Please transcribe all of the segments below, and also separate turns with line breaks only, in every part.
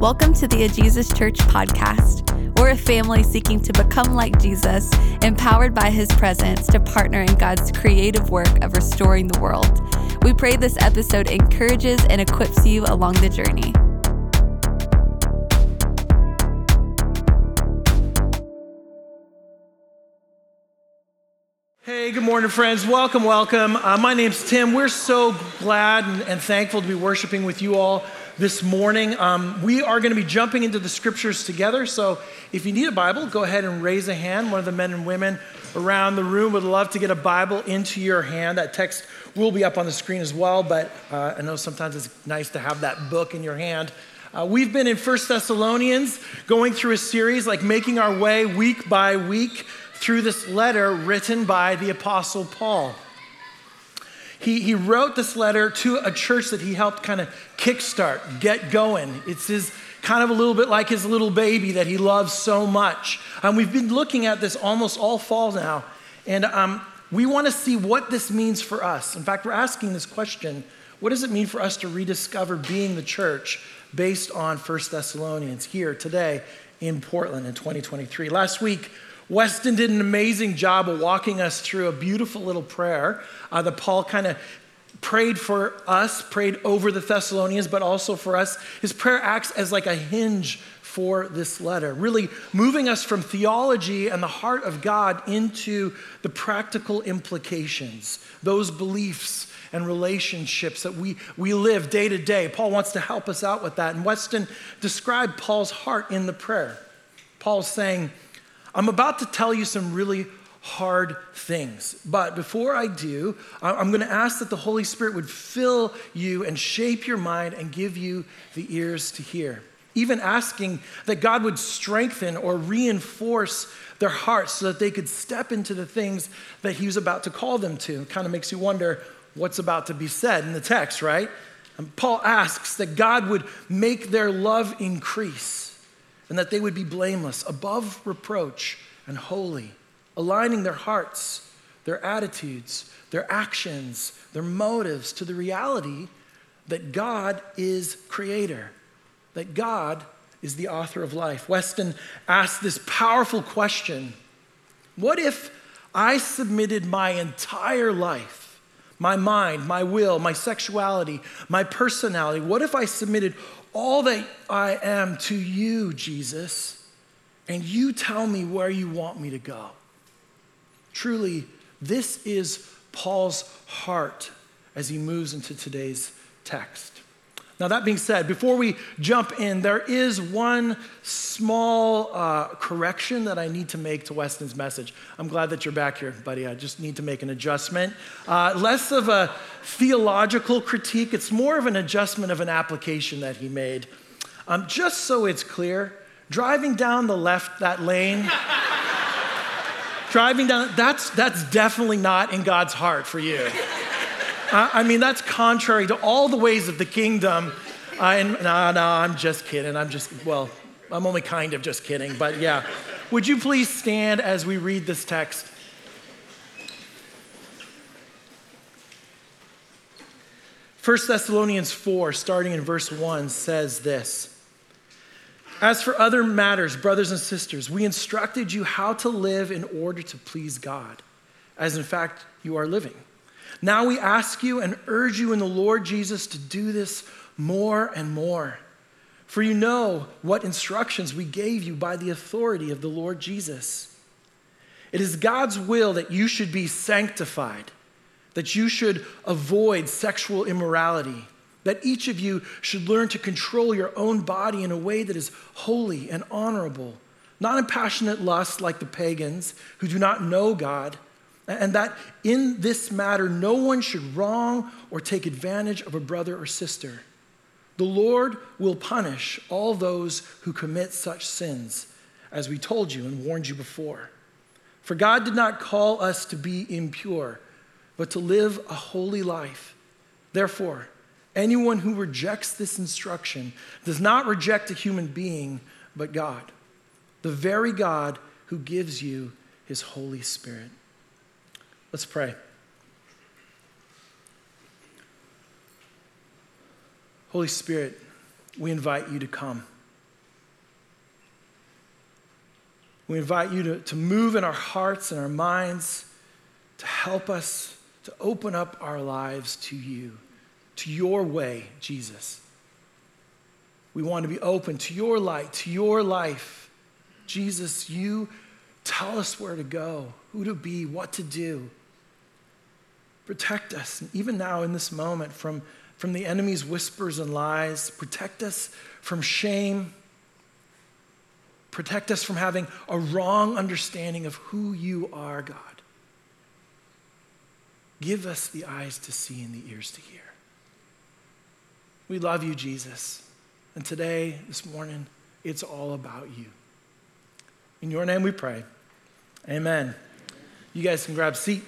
Welcome to the A Jesus Church podcast. We're a family seeking to become like Jesus, empowered by his presence to partner in God's creative work of restoring the world. We pray this episode encourages and equips you along the journey.
Hey, good morning, friends. Welcome, welcome. Uh, my name's Tim. We're so glad and, and, thankful to be worshiping with you all this morning. Um, we are going to be jumping into the scriptures together. So if you need a Bible, go ahead and raise a hand. One of the men and women around the room would love to get a Bible into your hand. That text will be up on the screen as well, but uh, I know sometimes it's nice to have that book in your hand. Uh, we've been in First Thessalonians going through a series, like making our way week by week through this letter written by the Apostle Paul. He, he wrote this letter to a church that he helped kind of kickstart, get going. It's his kind of a little bit like his little baby that he loves so much. And um, we've been looking at this almost all fall now, and um, we want to see what this means for us. In fact, we're asking this question what does it mean for us to rediscover being the church based on First Thessalonians here today in Portland in 2023? Last week, Weston did an amazing job of walking us through a beautiful little prayer uh, that Paul kind of prayed for us, prayed over the Thessalonians, but also for us. His prayer acts as like a hinge for this letter, really moving us from theology and the heart of God into the practical implications, those beliefs and relationships that we, we live day to day. Paul wants to help us out with that. And Weston described Paul's heart in the prayer. Paul's saying, I'm about to tell you some really hard things. But before I do, I'm going to ask that the Holy Spirit would fill you and shape your mind and give you the ears to hear. Even asking that God would strengthen or reinforce their hearts so that they could step into the things that He was about to call them to. It kind of makes you wonder what's about to be said in the text, right? And Paul asks that God would make their love increase and that they would be blameless, above reproach, and holy, aligning their hearts, their attitudes, their actions, their motives to the reality that God is creator, that God is the author of life. Weston asked this powerful question What if I submitted my entire life, my mind, my will, my sexuality, my personality? What if I submitted all that I am to you, Jesus, and you tell me where you want me to go. Truly, this is Paul's heart as he moves into today's text. Now, that being said, before we jump in, there is one small uh, correction that I need to make to Weston's message. I'm glad that you're back here, buddy. I just need to make an adjustment. Uh, less of a theological critique, it's more of an adjustment of an application that he made. Um, just so it's clear, driving down the left, that lane, driving down, that's, that's definitely not in God's heart for you. I mean, that's contrary to all the ways of the kingdom. and no, no, I'm just kidding. I'm just, well, I'm only kind of just kidding, but yeah. Would you please stand as we read this text? First Thessalonians 4, starting in verse 1, says this As for other matters, brothers and sisters, we instructed you how to live in order to please God, as in fact you are living. Now we ask you and urge you in the Lord Jesus to do this more and more. For you know what instructions we gave you by the authority of the Lord Jesus. It is God's will that you should be sanctified, that you should avoid sexual immorality, that each of you should learn to control your own body in a way that is holy and honorable, not in passionate lust like the pagans who do not know God and that in this matter, no one should wrong or take advantage of a brother or sister. The Lord will punish all those who commit such sins, as we told you and warned you before. For God did not call us to be impure, but to live a holy life. Therefore, anyone who rejects this instruction does not reject a human being, but God, the very God who gives you his Holy Spirit. Let's pray. Holy Spirit, we invite you to come. We invite you to, to move in our hearts and our minds, to help us to open up our lives to you, to your way, Jesus. We want to be open to your light, to your life. Jesus, you tell us where to go, who to be, what to do. Protect us, even now in this moment, from, from the enemy's whispers and lies. Protect us from shame. Protect us from having a wrong understanding of who you are, God. Give us the eyes to see and the ears to hear. We love you, Jesus. And today, this morning, it's all about you. In your name we pray. Amen. You guys can grab a seat.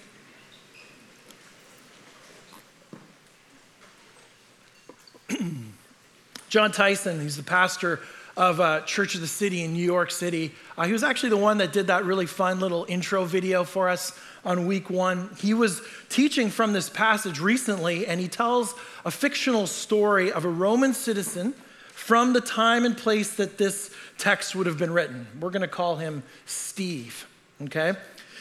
Jon Tyson, he's the pastor of uh, Church of the City in New York City. Uh, he was actually the one that did that really fun little intro video for us on week one. He was teaching from this passage recently, and he tells a fictional story of a Roman citizen from the time and place that this text would have been written. We're going to call him Steve, okay?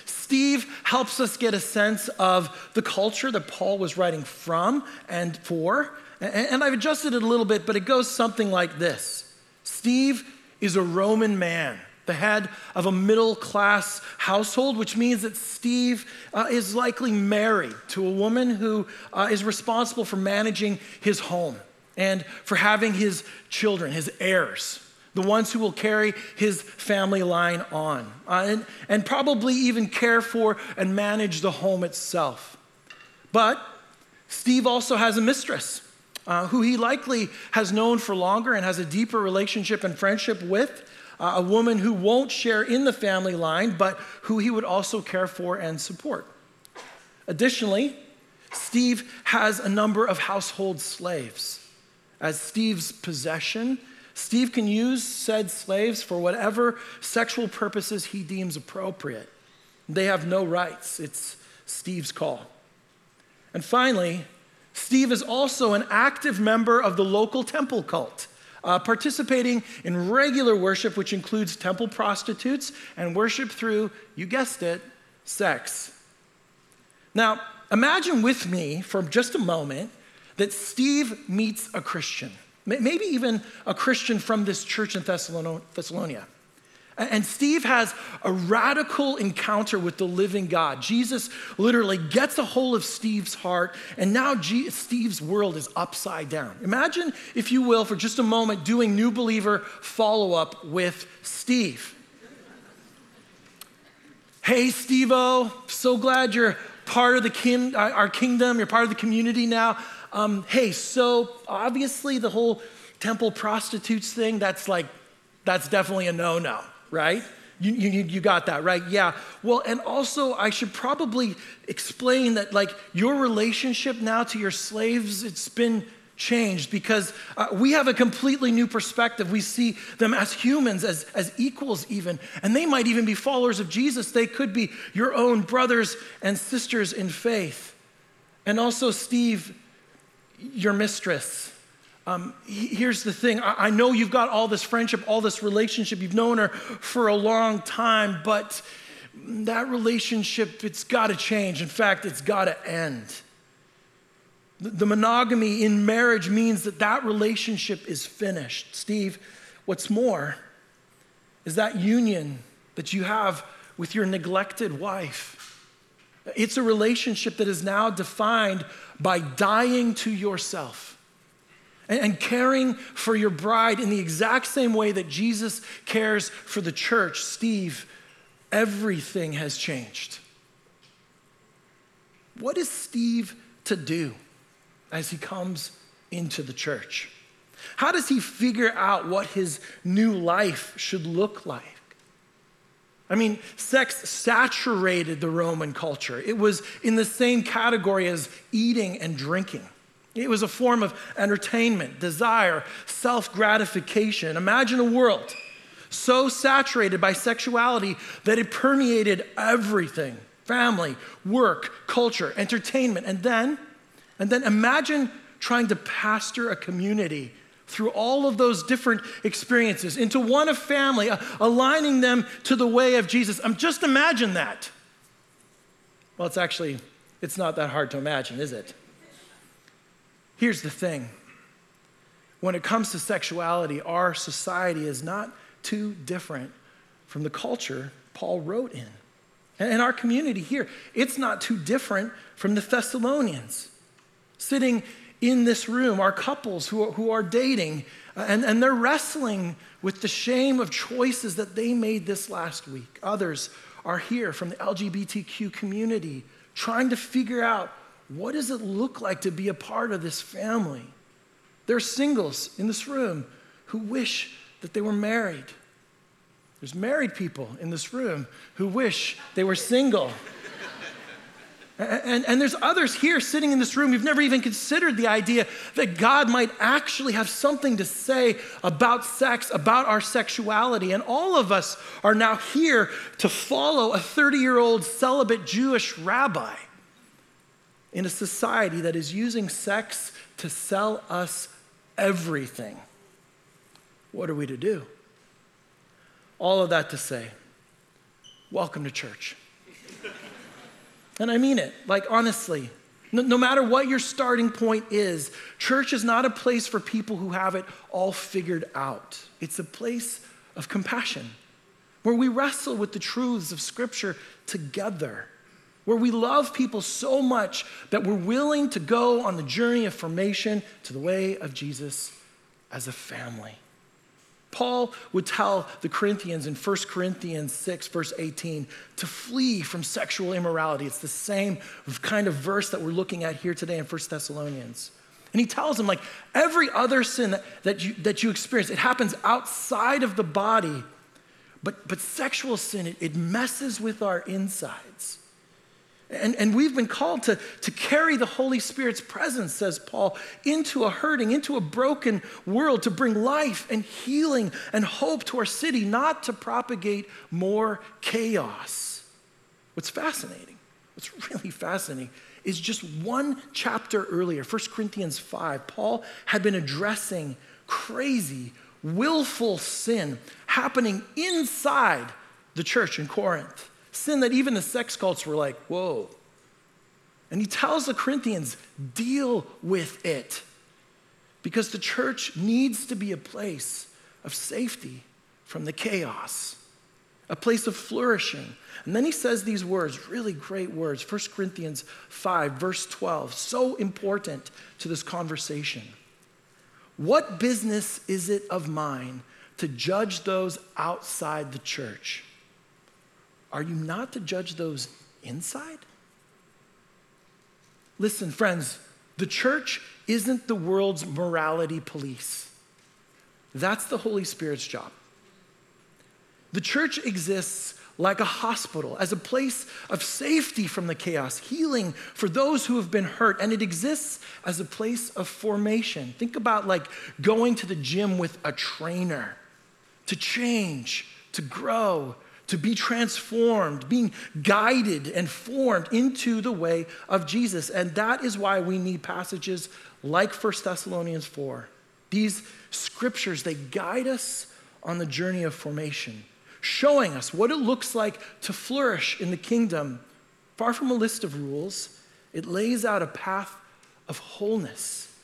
Steve helps us get a sense of the culture that Paul was writing from and for. And I've adjusted it a little bit, but it goes something like this Steve is a Roman man, the head of a middle class household, which means that Steve uh, is likely married to a woman who uh, is responsible for managing his home and for having his children, his heirs, the ones who will carry his family line on, uh, and, and probably even care for and manage the home itself. But Steve also has a mistress uh, who he likely has known for longer and has a deeper relationship and friendship with, uh, a woman who won't share in the family line, but who he would also care for and support. Additionally, Steve has a number of household slaves. As Steve's possession, Steve can use said slaves for whatever sexual purposes he deems appropriate. They have no rights, it's Steve's call. And finally, Steve is also an active member of the local temple cult, uh, participating in regular worship, which includes temple prostitutes and worship through, you guessed it, sex. Now, imagine with me for just a moment that Steve meets a Christian, maybe even a Christian from this church in Thessalonica. And Steve has a radical encounter with the living God. Jesus literally gets a hold of Steve's heart, and now G- Steve's world is upside down. Imagine, if you will, for just a moment, doing new believer follow up with Steve. Hey, Steve O, so glad you're part of the kin- uh, our kingdom, you're part of the community now. Um, hey, so obviously the whole temple prostitutes thing, that's like, that's definitely a no no right? You, you, you got that, right? Yeah. Well, and also, I should probably explain that, like, your relationship now to your slaves, it's been changed because uh, we have a completely new perspective. We see them as humans, as, as equals, even. And they might even be followers of Jesus. They could be your own brothers and sisters in faith. And also, Steve, your mistress. Um, here's the thing I, I know you've got all this friendship, all this relationship, you've known her for a long time, but that relationship, it's got to change. In fact, it's got to end. The, the monogamy in marriage means that that relationship is finished. Steve, what's more is that union that you have with your neglected wife. It's a relationship that is now defined by dying to yourself and, caring for your bride in the exact same way that Jesus cares for the church, Steve, everything has changed. What is Steve to do as he comes into the church? How does he figure out what his new life should look like? I mean, sex saturated the Roman culture. It was in the same category as eating and drinking. It was a form of entertainment, desire, self gratification. Imagine a world so saturated by sexuality that it permeated everything family, work, culture, entertainment. And then, and then imagine trying to pastor a community through all of those different experiences into one of family, aligning them to the way of Jesus. I'm just imagine that. Well, it's actually, it's not that hard to imagine, is it? Here's the thing. When it comes to sexuality, our society is not too different from the culture Paul wrote in. And our community here, it's not too different from the Thessalonians. Sitting in this room are couples who are, who are dating, uh, and, and they're wrestling with the shame of choices that they made this last week. Others are here from the LGBTQ community trying to figure out what does it look like to be a part of this family. There are singles in this room who wish that they were married. There's married people in this room who wish they were single. And, and, there's others here sitting in this room who've never even considered the idea that God might actually have something to say about sex, about our sexuality. And all of us are now here to follow a 30 year old celibate Jewish rabbi in a society that is using sex to sell us everything. What are we to do? All of that to say, welcome to church. And I mean it, like honestly. No, no, matter what your starting point is, church is not a place for people who have it all figured out. It's a place of compassion where we wrestle with the truths of Scripture together, where we love people so much that we're willing to go on the journey of formation to the way of Jesus as a family. Paul would tell the Corinthians in 1 Corinthians 6, verse 18, to flee from sexual immorality. It's the same kind of verse that we're looking at here today in 1 Thessalonians. And he tells them, like, every other sin that, that, you, that you experience, it happens outside of the body. But, but sexual sin, it, it messes with our insides. And, and we've been called to, to carry the Holy Spirit's presence, says Paul, into a hurting, into a broken world, to bring life and healing and hope to our city, not to propagate more chaos. What's fascinating, what's really fascinating, is just one chapter earlier, 1 Corinthians 5, Paul had been addressing crazy, willful sin happening inside the church in Corinth. Sin that even the sex cults were like, whoa. And he tells the Corinthians, deal with it. Because the church needs to be a place of safety from the chaos, a place of flourishing. And then he says these words, really great words. 1 Corinthians 5, verse 12, so important to this conversation. What business is it of mine to judge those outside the church? Are you not to judge those inside? Listen, friends, the church isn't the world's morality police. That's the Holy Spirit's job. The church exists like a hospital, as a place of safety from the chaos, healing for those who have been hurt, and it exists as a place of formation. Think about like going to the gym with a trainer to change, to grow, to be transformed, being guided and formed into the way of Jesus. And that is why we need passages like 1 Thessalonians 4. These scriptures, they guide us on the journey of formation, showing us what it looks like to flourish in the kingdom. Far from a list of rules, it lays out a path of wholeness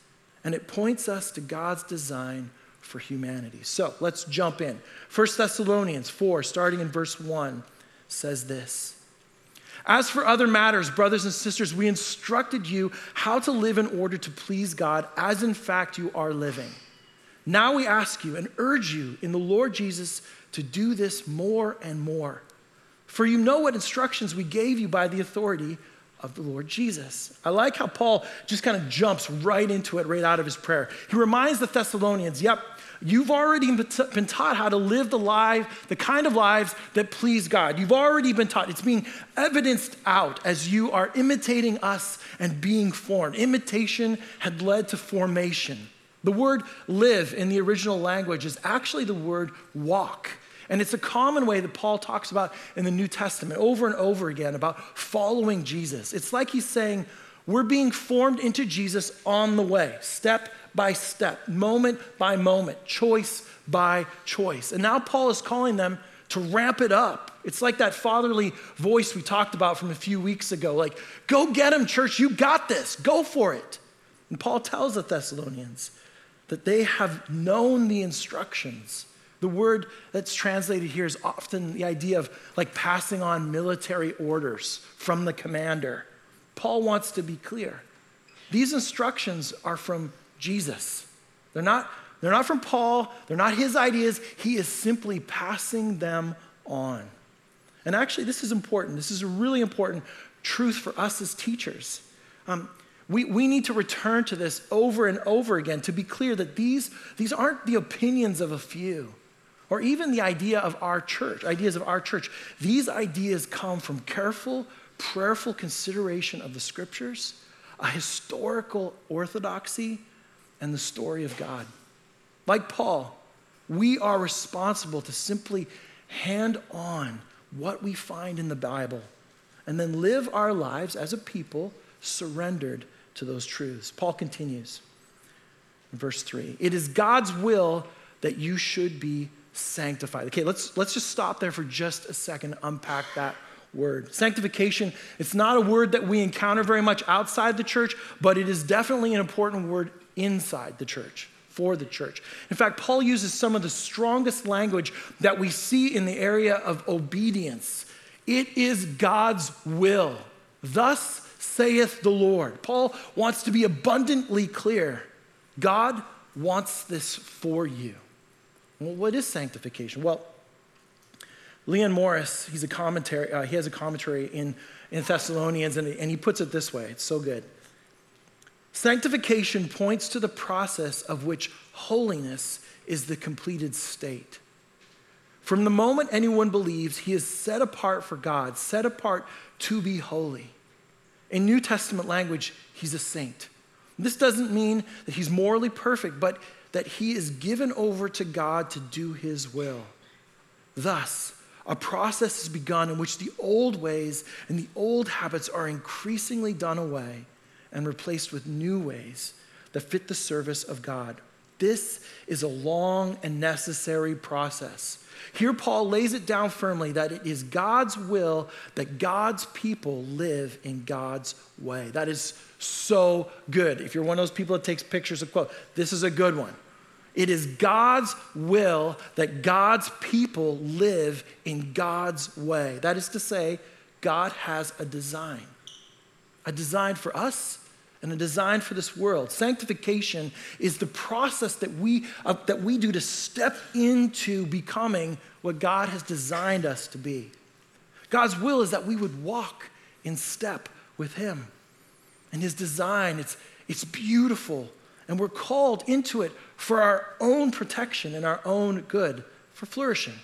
and it points us to God's design for humanity. So let's jump in. 1 Thessalonians 4, starting in verse 1, says this As for other matters, brothers and sisters, we instructed you how to live in order to please God, as in fact you are living. Now we ask you and urge you in the Lord Jesus to do this more and more. For you know what instructions we gave you by the authority of the Lord Jesus. I like how Paul just kind of jumps right into it right out of his prayer. He reminds the Thessalonians, yep, You've already been taught how to live the life, the kind of lives that please God. You've already been taught. It's being evidenced out as you are imitating us and being formed. Imitation had led to formation. The word live in the original language is actually the word walk. And it's a common way that Paul talks about in the New Testament over and over again about following Jesus. It's like he's saying, We're being formed into Jesus on the way, step by step, moment by moment, choice by choice. And now Paul is calling them to ramp it up. It's like that fatherly voice we talked about from a few weeks ago like, go get him, church, you got this, go for it. And Paul tells the Thessalonians that they have known the instructions. The word that's translated here is often the idea of like passing on military orders from the commander. Paul wants to be clear. These instructions are from Jesus. They're not, they're not from Paul, they're not his ideas. He is simply passing them on. And actually, this is important. This is a really important truth for us as teachers. Um, we, we need to return to this over and over again to be clear that these, these aren't the opinions of a few or even the idea of our church, ideas of our church. These ideas come from careful, prayerful consideration of the scriptures, a historical orthodoxy, and the story of God. Like Paul, we are responsible to simply hand on what we find in the Bible and then live our lives as a people surrendered to those truths. Paul continues in verse 3 It is God's will that you should be sanctified. Okay, let's, let's just stop there for just a second, unpack that word. Sanctification, it's not a word that we encounter very much outside the church, but it is definitely an important word inside the church, for the church. In fact, Paul uses some of the strongest language that we see in the area of obedience. It is God's will. Thus saith the Lord. Paul wants to be abundantly clear. God wants this for you. Well, what is sanctification? Well, Leon Morris, he's a commentary, uh, he has a commentary in, in Thessalonians, and, and he puts it this way it's so good. Sanctification points to the process of which holiness is the completed state. From the moment anyone believes, he is set apart for God, set apart to be holy. In New Testament language, he's a saint. This doesn't mean that he's morally perfect, but that he is given over to God to do his will. Thus, a process has begun in which the old ways and the old habits are increasingly done away and replaced with new ways that fit the service of God. This is a long and necessary process. Here, Paul lays it down firmly that it is God's will that God's people live in God's way. That is so good. If you're one of those people that takes pictures of quote, this is a good one. It is God's will that God's people live in God's way. That is to say, God has a design, a design for us and a design for this world. Sanctification is the process that we, uh, that we do to step into becoming what God has designed us to be. God's will is that we would walk in step with Him. And His design, it's, it's beautiful and we're called into it for our own protection and our own good, for flourishing.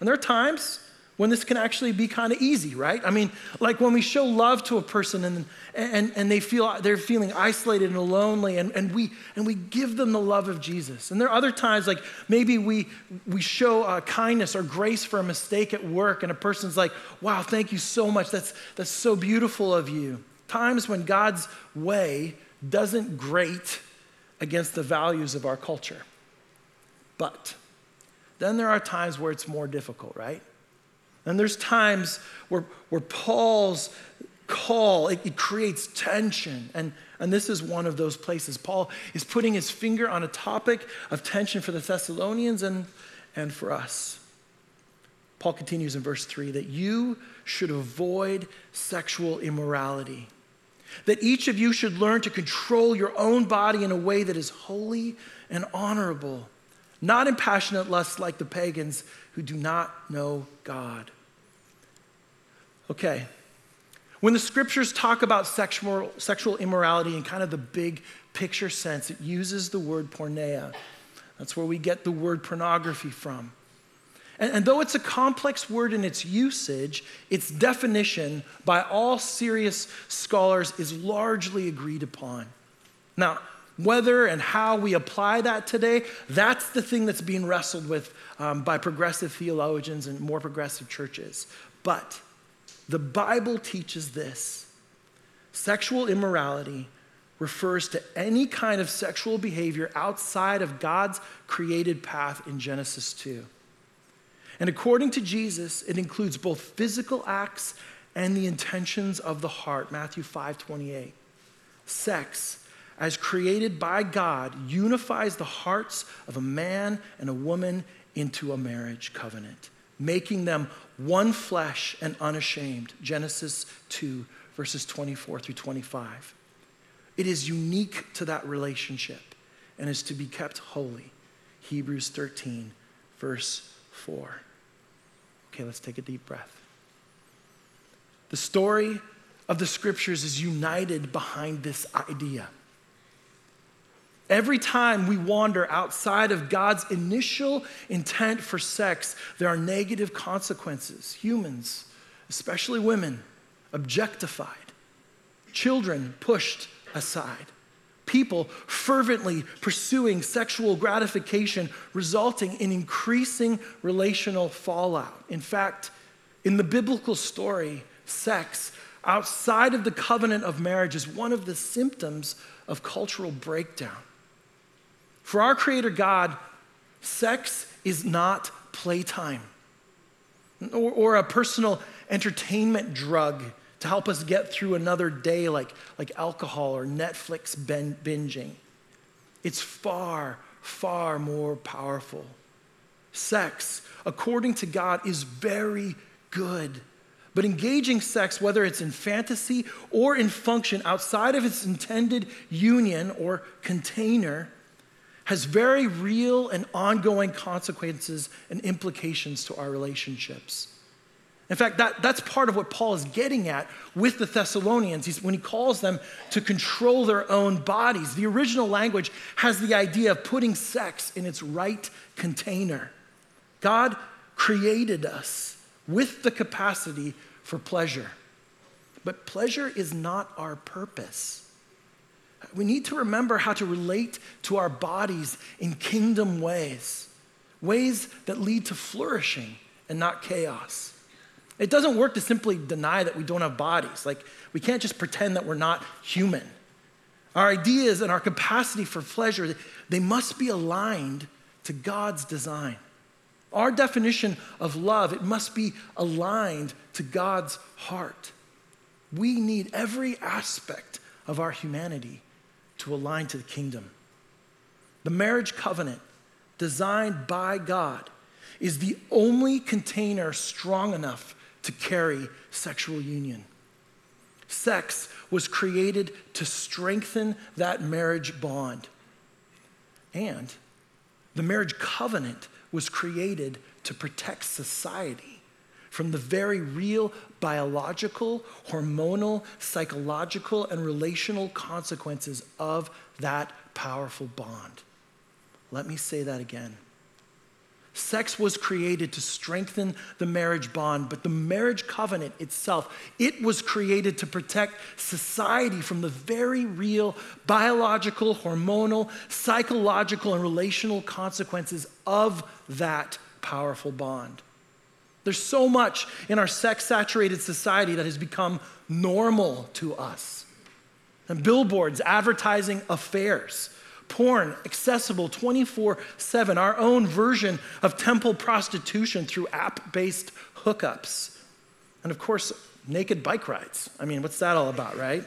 And there are times when this can actually be kind of easy, right? I mean, like when we show love to a person and, and, and they feel they're feeling isolated and lonely, and, and, we, and we give them the love of Jesus. And there are other times, like maybe we, we show uh, kindness or grace for a mistake at work, and a person's like, wow, thank you so much. That's, that's so beautiful of you. Times when God's way doesn't grate against the values of our culture. But then there are times where it's more difficult, right? And there's times where, where Paul's call, it, it, creates tension. And, and this is one of those places. Paul is putting his finger on a topic of tension for the Thessalonians and, and for us. Paul continues in verse 3 that you should avoid sexual immorality that each of you should learn to control your own body in a way that is holy and honorable, not in passionate lust like the pagans who do not know God. Okay, when the scriptures talk about sexual, sexual immorality in kind of the big picture sense, it uses the word porneia. That's where we get the word pornography from. And, and, though it's a complex word in its usage, its definition by all serious scholars is largely agreed upon. Now, whether and how we apply that today, that's the thing that's being wrestled with um, by progressive theologians and more progressive churches. But the Bible teaches this Sexual immorality refers to any kind of sexual behavior outside of God's created path in Genesis 2. And according to Jesus, it includes both physical acts and the intentions of the heart, Matthew 5 28. Sex, as created by God, unifies the hearts of a man and a woman into a marriage covenant, making them one flesh and unashamed. Genesis 2, verses 24 through 25. It is unique to that relationship and is to be kept holy. Hebrews 13, verse 4. Okay, let's take a deep breath. The story of the scriptures is united behind this idea. Every time we wander outside of God's initial intent for sex, there are negative consequences. Humans, especially women, objectified, children pushed aside, people fervently pursuing sexual gratification, resulting in increasing relational fallout. In fact, in the biblical story, sex outside of the covenant of marriage is one of the symptoms of cultural breakdown. For our Creator God, sex is not playtime or, or a personal entertainment drug to help us get through another day like, like alcohol or Netflix ben- binging. It's far, far more powerful. Sex, according to God, is very good. But engaging sex, whether it's in fantasy or in function outside of its intended union or container, has very real and ongoing consequences and implications to our relationships. In fact, that, that's part of what Paul is getting at with the Thessalonians He's, when he calls them to control their own bodies. The original language has the idea of putting sex in its right container. God created us with the capacity for pleasure, but pleasure is not our purpose. We need to remember how to relate to our bodies in kingdom ways, ways that lead to flourishing and not chaos. It doesn't work to simply deny that we don't have bodies. Like, we can't just pretend that we're not human. Our ideas and our capacity for pleasure, they must be aligned to God's design. Our definition of love, it must be aligned to God's heart. We need every aspect of our humanity to align to the kingdom. The marriage covenant, designed by God, is the only container strong enough to carry sexual union. Sex was created to strengthen that marriage bond. And the marriage covenant was created to protect society from the very real biological, hormonal, psychological, and relational consequences of that powerful bond. Let me say that again. Sex was created to strengthen the marriage bond, but the marriage covenant itself, it was created to protect society from the very real biological, hormonal, psychological, and relational consequences of that powerful bond. There's so much in our sex saturated society that has become normal to us. And billboards advertising affairs, porn accessible 24 7, our own version of temple prostitution through app based hookups. And of course, naked bike rides. I mean, what's that all about, right?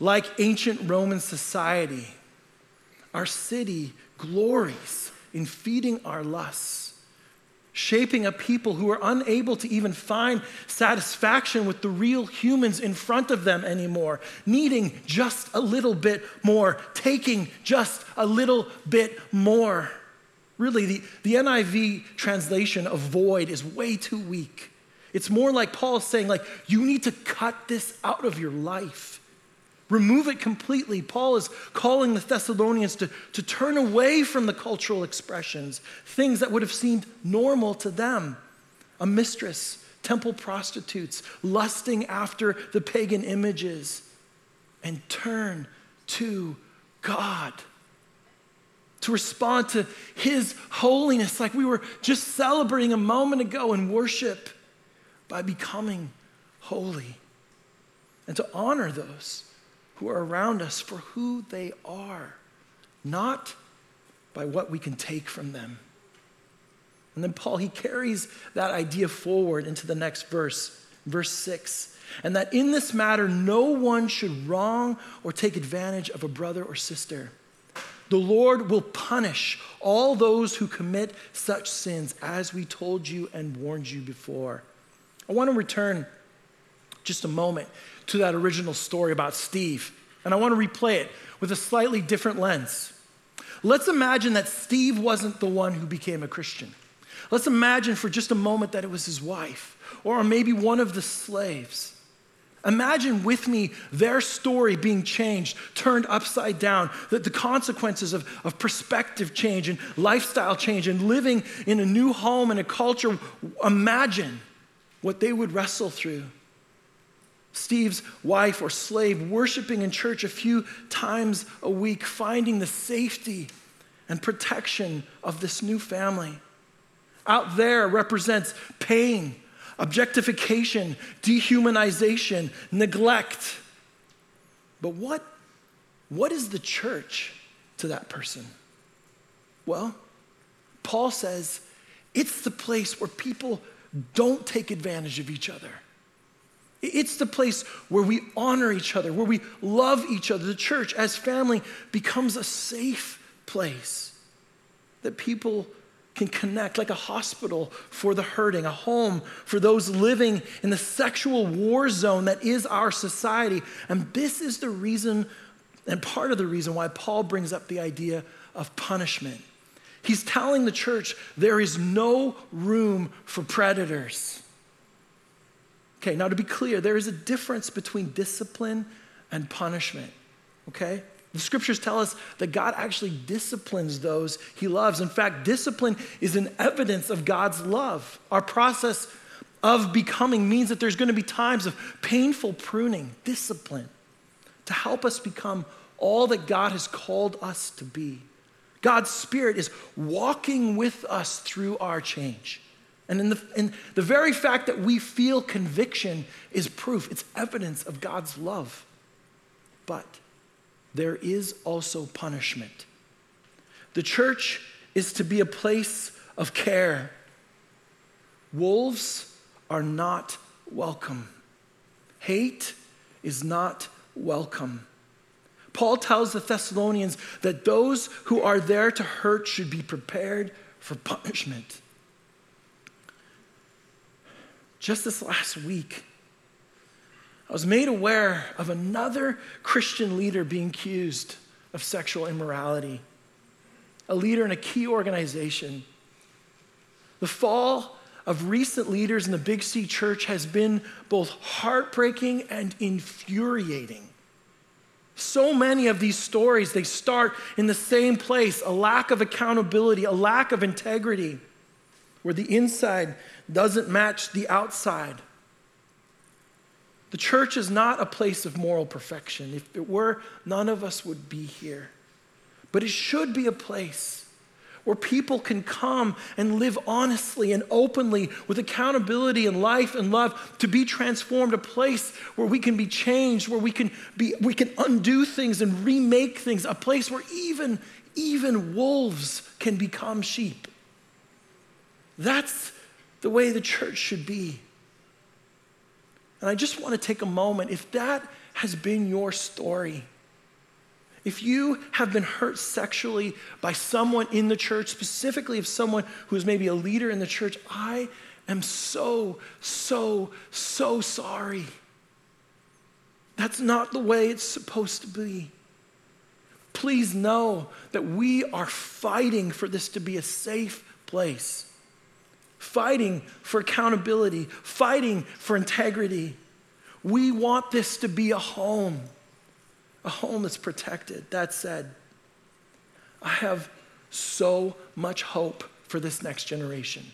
Like ancient Roman society, our city glories in feeding our lusts shaping a people who are unable to even find satisfaction with the real humans in front of them anymore, needing just a little bit more, taking just a little bit more. Really, the, the NIV translation of void is way too weak. It's more like Paul saying, like, you need to cut this out of your life. Remove it completely. Paul is calling the Thessalonians to, to turn away from the cultural expressions, things that would have seemed normal to them. A mistress, temple prostitutes, lusting after the pagan images, and turn to God. To respond to His holiness, like we were just celebrating a moment ago in worship, by becoming holy. and to honor those who are around us for who they are, not by what we can take from them. And then Paul, he carries that idea forward into the next verse, verse 6. And that in this matter, no one should wrong or take advantage of a brother or sister. The Lord will punish all those who commit such sins, as we told you and warned you before. I want to return just a moment to that original story about Steve, and I want to replay it with a slightly different lens. Let's imagine that Steve wasn't the one who became a Christian. Let's imagine for just a moment that it was his wife, or maybe one of the slaves. Imagine with me their story being changed, turned upside down, that the consequences of, of perspective change and lifestyle change and living in a new home and a culture. Imagine what they would wrestle through. Steve's wife or slave worshiping in church a few times a week, finding the safety and protection of this new family. Out there represents pain objectification, dehumanization, neglect. But what, what is the church to that person? Well, Paul says it's the place where people don't take advantage of each other. It's the place where we honor each other, where we love each other. The church, as family, becomes a safe place that people can connect like a hospital for the hurting, a home for those living in the sexual war zone that is our society. And this is the reason, and part of the reason why Paul brings up the idea of punishment. He's telling the church there is no room for predators. Okay, now to be clear, there is a difference between discipline and punishment. Okay? The scriptures tell us that God actually disciplines those he loves. In fact, discipline is an evidence of God's love. Our process of becoming means that there's going to be times of painful pruning, discipline, to help us become all that God has called us to be. God's Spirit is walking with us through our change. And in the, in the very fact that we feel conviction is proof, it's evidence of God's love. But there is also punishment. The church is to be a place of care. Wolves are not welcome. Hate is not welcome. Paul tells the Thessalonians that those who are there to hurt should be prepared for punishment. Just this last week, I was made aware of another Christian leader being accused of sexual immorality, a leader in a key organization. The fall of recent leaders in the Big C church has been both heartbreaking and infuriating. So many of these stories, they start in the same place a lack of accountability, a lack of integrity, where the inside doesn't match the outside. The church is not a place of moral perfection. If it were, none of us would be here. But it should be a place where people can come and live honestly and openly with accountability and life and love to be transformed, a place where we can be changed, where we can be we can undo things and remake things, a place where even even wolves can become sheep. That's the way the church should be. And I just want to take a moment, if that has been your story, if you have been hurt sexually by someone in the church, specifically if someone who is maybe a leader in the church, I am so, so, so sorry. That's not the way it's supposed to be. Please know that we are fighting for this to be a safe place fighting for accountability, fighting for integrity. We want this to be a home, a home that's protected. That said, I have so much hope for this next generation.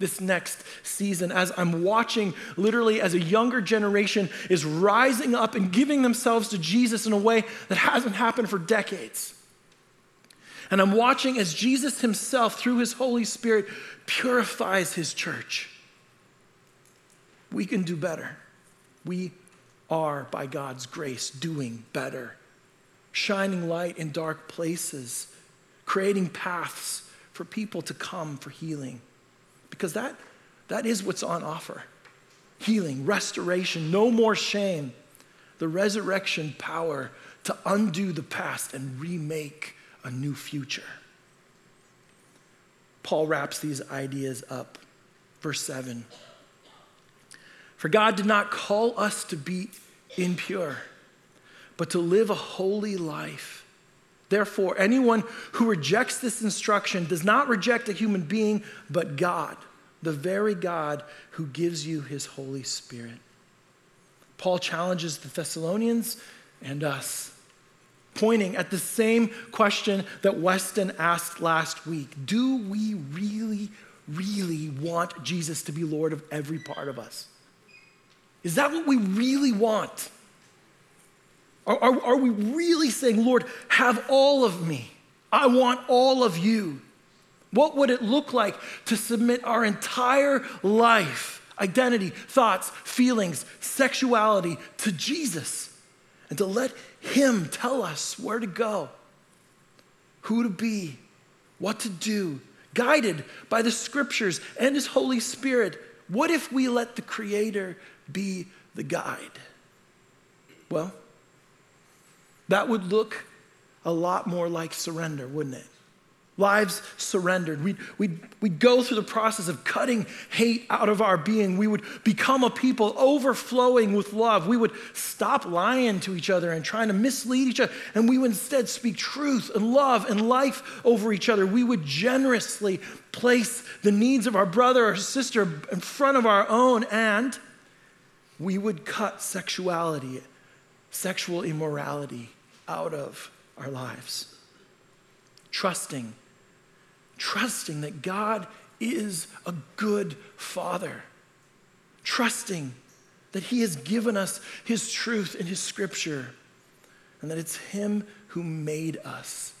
This next season, as I'm watching literally as a younger generation is rising up and giving themselves to Jesus in a way that hasn't happened for decades. And I'm watching as Jesus himself, through his Holy Spirit, purifies his church. We can do better. We are, by God's grace, doing better, shining light in dark places, creating paths for people to come for healing. Because that, that is what's on offer healing, restoration, no more shame, the resurrection power to undo the past and remake a new future. Paul wraps these ideas up. Verse 7 For God did not call us to be impure, but to live a holy life. Therefore, anyone who rejects this instruction does not reject a human being, but God, the very God who gives you his Holy Spirit. Paul challenges the Thessalonians and us pointing at the same question that Weston asked last week Do we really, really want Jesus to be Lord of every part of us? Is that what we really want? Are, are, are, we really saying, Lord, have all of me? I want all of you. What would it look like to submit our entire life, identity, thoughts, feelings, sexuality to Jesus and to let him tell us where to go, who to be, what to do, guided by the scriptures and His Holy Spirit. What if we let the Creator be the guide? Well, that would look a lot more like surrender, wouldn't it? Lives surrendered. We'd, we'd, we'd go through the process of cutting hate out of our being. We would become a people overflowing with love. We would stop lying to each other and trying to mislead each other. And we would instead speak truth and love and life over each other. We would generously place the needs of our brother or sister in front of our own. And we would cut sexuality, sexual immorality out of our lives. Trusting trusting that God is a good father, trusting that He has given us His truth in His scripture, and that it's Him who made us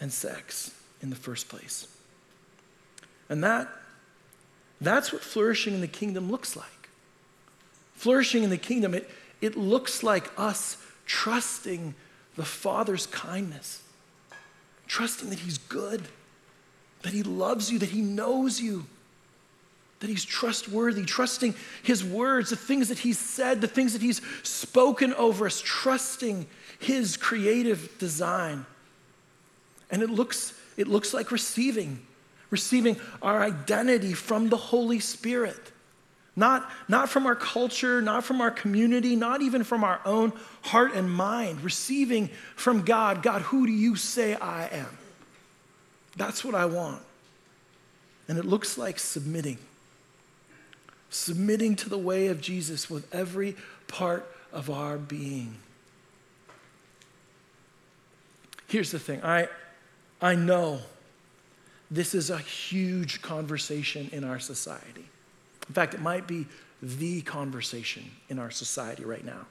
and sex in the first place. And that, that's what flourishing in the kingdom looks like. Flourishing in the kingdom, it, it looks like us trusting the Father's kindness, trusting that He's good that He loves you, that He knows you, that He's trustworthy, trusting His words, the things that He's said, the things that He's spoken over us, trusting His creative design. And it looks, it looks like receiving, receiving our identity from the Holy Spirit. Not, not from our culture, not from our community, not even from our own heart and mind. Receiving from God God, who do you say I am? That's what I want. And it looks like submitting. Submitting to the way of Jesus with every part of our being. Here's the thing I, I know this is a huge conversation in our society. In fact, it might be the conversation in our society right now.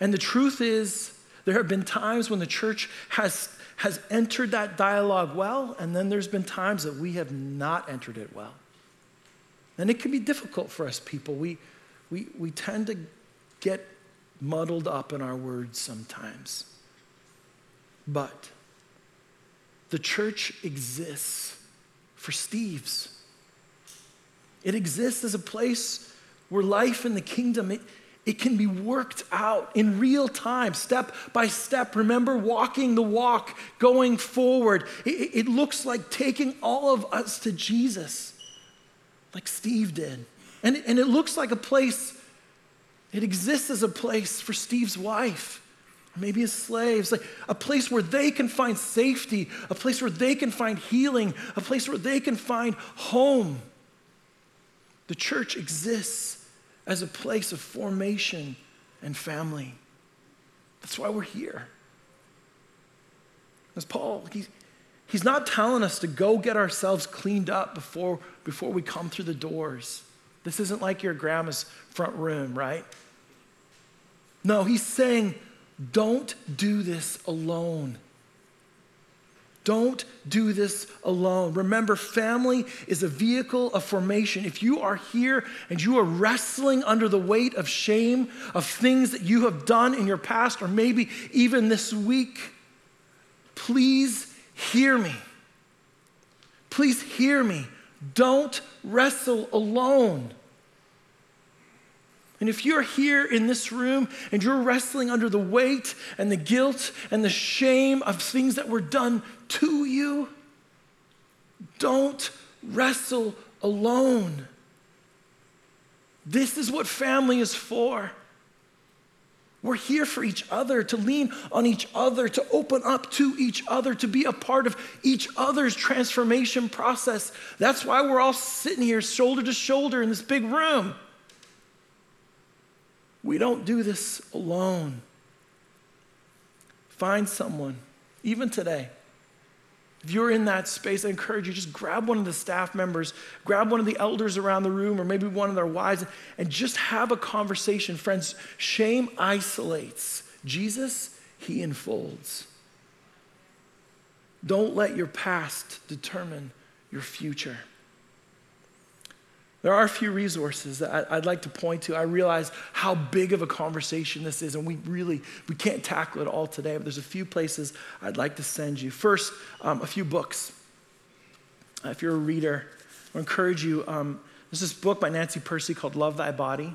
And the truth is, there have been times when the church has has entered that dialogue well, and then there's been times that we have not entered it well. And it can be difficult for us people. We, we, we tend to get muddled up in our words sometimes. But the church exists for Steve's. It exists as a place where life in the kingdom, it, it can be worked out in real time, step by step. Remember, walking the walk, going forward. It, it, looks like taking all of us to Jesus, like Steve did. And, and it looks like a place, it exists as a place for Steve's wife, maybe his slaves, like a place where they can find safety, a place where they can find healing, a place where they can find home. The church exists as a place of formation and family. That's why we're here. As Paul, he's, he's not telling us to go get ourselves cleaned up before, before we come through the doors. This isn't like your grandma's front room, right? No, he's saying, don't do this alone. Don't do this alone. Remember, family is a vehicle of formation. If you are here and you are wrestling under the weight of shame, of things that you have done in your past, or maybe even this week, please hear me. Please hear me. Don't wrestle alone. And if you're here in this room and you're wrestling under the weight and the guilt and the shame of things that were done to you, don't wrestle alone. This is what family is for. We're here for each other, to lean on each other, to open up to each other, to be a part of each other's transformation process. That's why we're all sitting here shoulder to shoulder in this big room. We don't do this alone. Find someone, even today. If you're in that space, I encourage you just grab one of the staff members, grab one of the elders around the room, or maybe one of their wives, and just have a conversation. Friends, shame isolates, Jesus, he enfolds. Don't let your past determine your future. There are a few resources that I'd like to point to. I realize how big of a conversation this is, and we really we can't tackle it all today. But there's a few places I'd like to send you. First, um, a few books. Uh, if you're a reader, I encourage you. Um, there's this book by Nancy Pearcey called "Love Thy Body."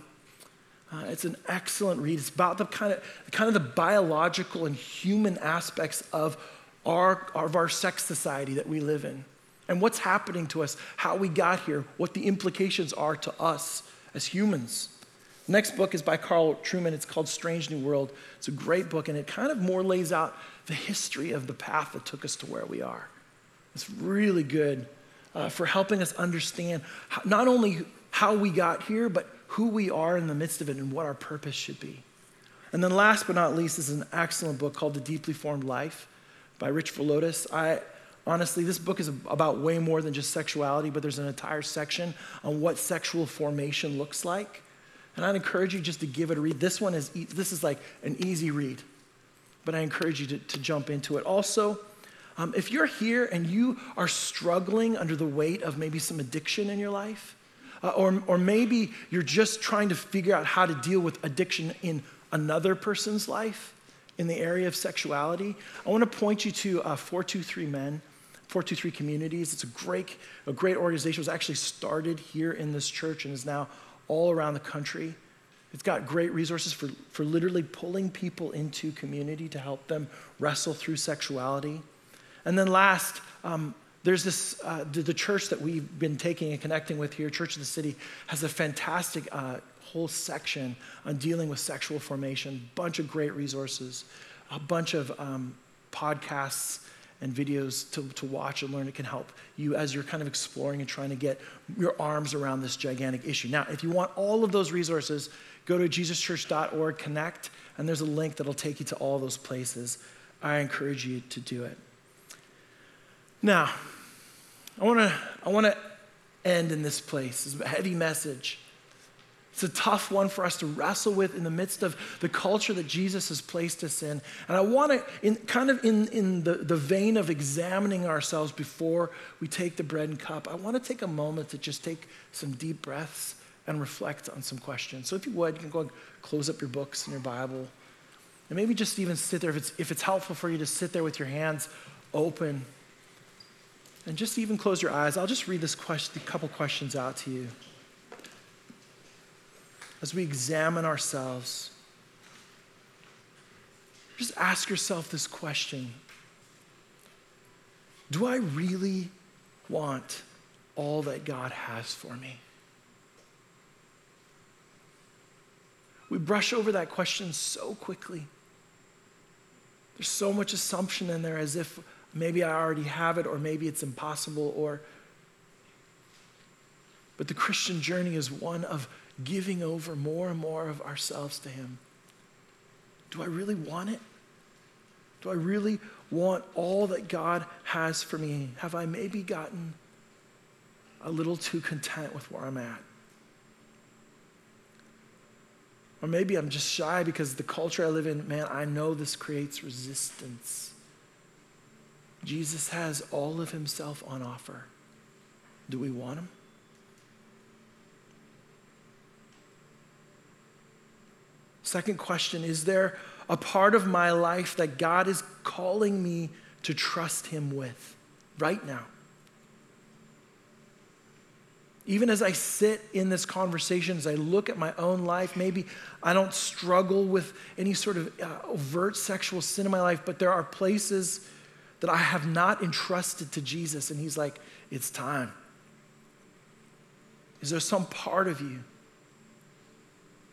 Uh, it's an excellent read. It's about the kind of kind of the biological and human aspects of our of our sex society that we live in and what's happening to us, how we got here, what the implications are to us as humans. Next book is by Carl Trueman. It's called Strange New World. It's a great book, and it kind of more lays out the history of the path that took us to where we are. It's really good uh, for helping us understand how, not only how we got here, but who we are in the midst of it and what our purpose should be. And then, last but not least, is an excellent book called The Deeply Formed Life by Rich Villodas. I, Honestly, this book is about way more than just sexuality, but there's an entire section on what sexual formation looks like. And I'd encourage you just to give it a read. This one is, this is like an easy read, but I encourage you to, to jump into it. Also, um, if you're here and you are struggling under the weight of maybe some addiction in your life, uh, or, or maybe you're just trying to figure out how to deal with addiction in another person's life in the area of sexuality, I want to point you to uh, 423 Men. 423 Communities. It's a great, a great organization. It was actually started here in this church and is now all around the country. It's got great resources for, for literally pulling people into community to help them wrestle through sexuality. And then last, um, there's this, uh, the, church that we've been taking and connecting with here, Church of the City, has a fantastic uh, whole section on dealing with sexual formation, bunch of great resources, a bunch of um, podcasts and videos to, to watch and learn. It can help you as you're kind of exploring and trying to get your arms around this gigantic issue. Now, if you want all of those resources, go to jesuschurch.org, connect, and there's a link that'll take you to all those places. I encourage you to do it. Now, I want to I want to end in this place. It's a heavy message. It's a tough one for us to wrestle with in the midst of the culture that Jesus has placed us in. And I want to, in, kind of in, in the, the vein of examining ourselves before we take the bread and cup, I want to take a moment to just take some deep breaths and reflect on some questions. So if you would, you can go and close up your books and your Bible. And maybe just even sit there if it's, if it's helpful for you to sit there with your hands open. And just even close your eyes. I'll just read this question, a couple questions out to you as we examine ourselves, just ask yourself this question Do I really want all that God has for me? We brush over that question so quickly. There's so much assumption in there as if maybe I already have it or maybe it's impossible or but the Christian journey is one of giving over more and more of ourselves to Him. Do I really want it? Do I really want all that God has for me? Have I maybe gotten a little too content with where I'm at? Or maybe I'm just shy because the culture I live in, man, I know this creates resistance. Jesus has all of himself on offer. Do we want him? Second question Is there a part of my life that God is calling me to trust him with right now? Even as I sit in this conversation, as I look at my own life, maybe I don't struggle with any sort of uh, overt sexual sin in my life, but there are places that I have not entrusted to Jesus, and He's like, it's time. Is there some part of you?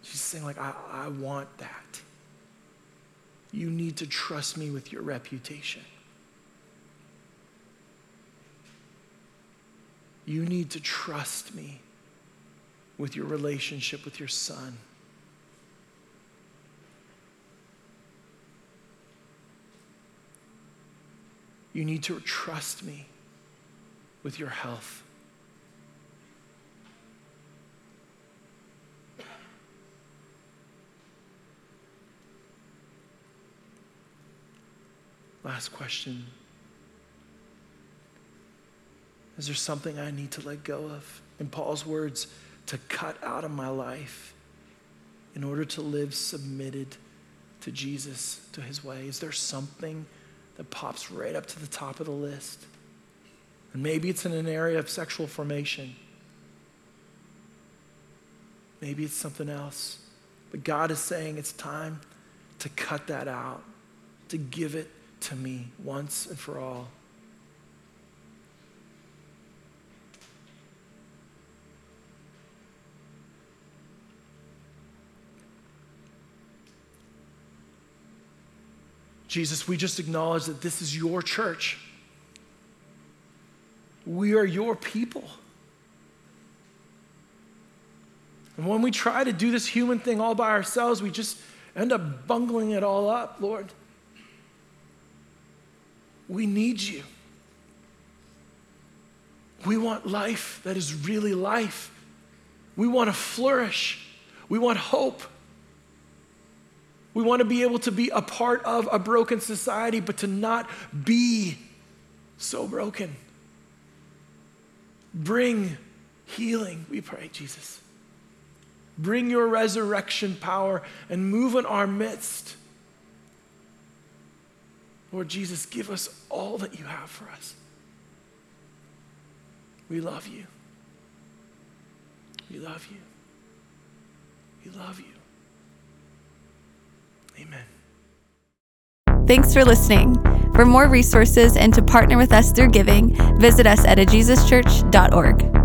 She's saying, like, I, I want that. You need to trust me with your reputation. You need to trust me with your relationship with your son. You need to trust me with your health. Last question. Is there something I need to let go of? In Paul's words, to cut out of my life in order to live submitted to Jesus, to his way? Is there something that pops right up to the top of the list? And maybe it's in an area of sexual formation. Maybe it's something else. But God is saying it's time to cut that out, to give it to me once and for all. Jesus, we just acknowledge that this is your church. We are your people. And when we try to do this human thing all by ourselves, we just end up bungling it all up, Lord. We need you. We want life that is really life. We want to flourish. We want hope. We want to be able to be a part of a broken society, but to not be so broken. Bring healing, we pray, Jesus. Bring your resurrection power and move in our midst. Lord Jesus, give us all that you have for us. We love you. We love you. We love you. Amen.
Thanks for listening. For more resources and to partner with us through giving, visit us at ajesuschurch.org.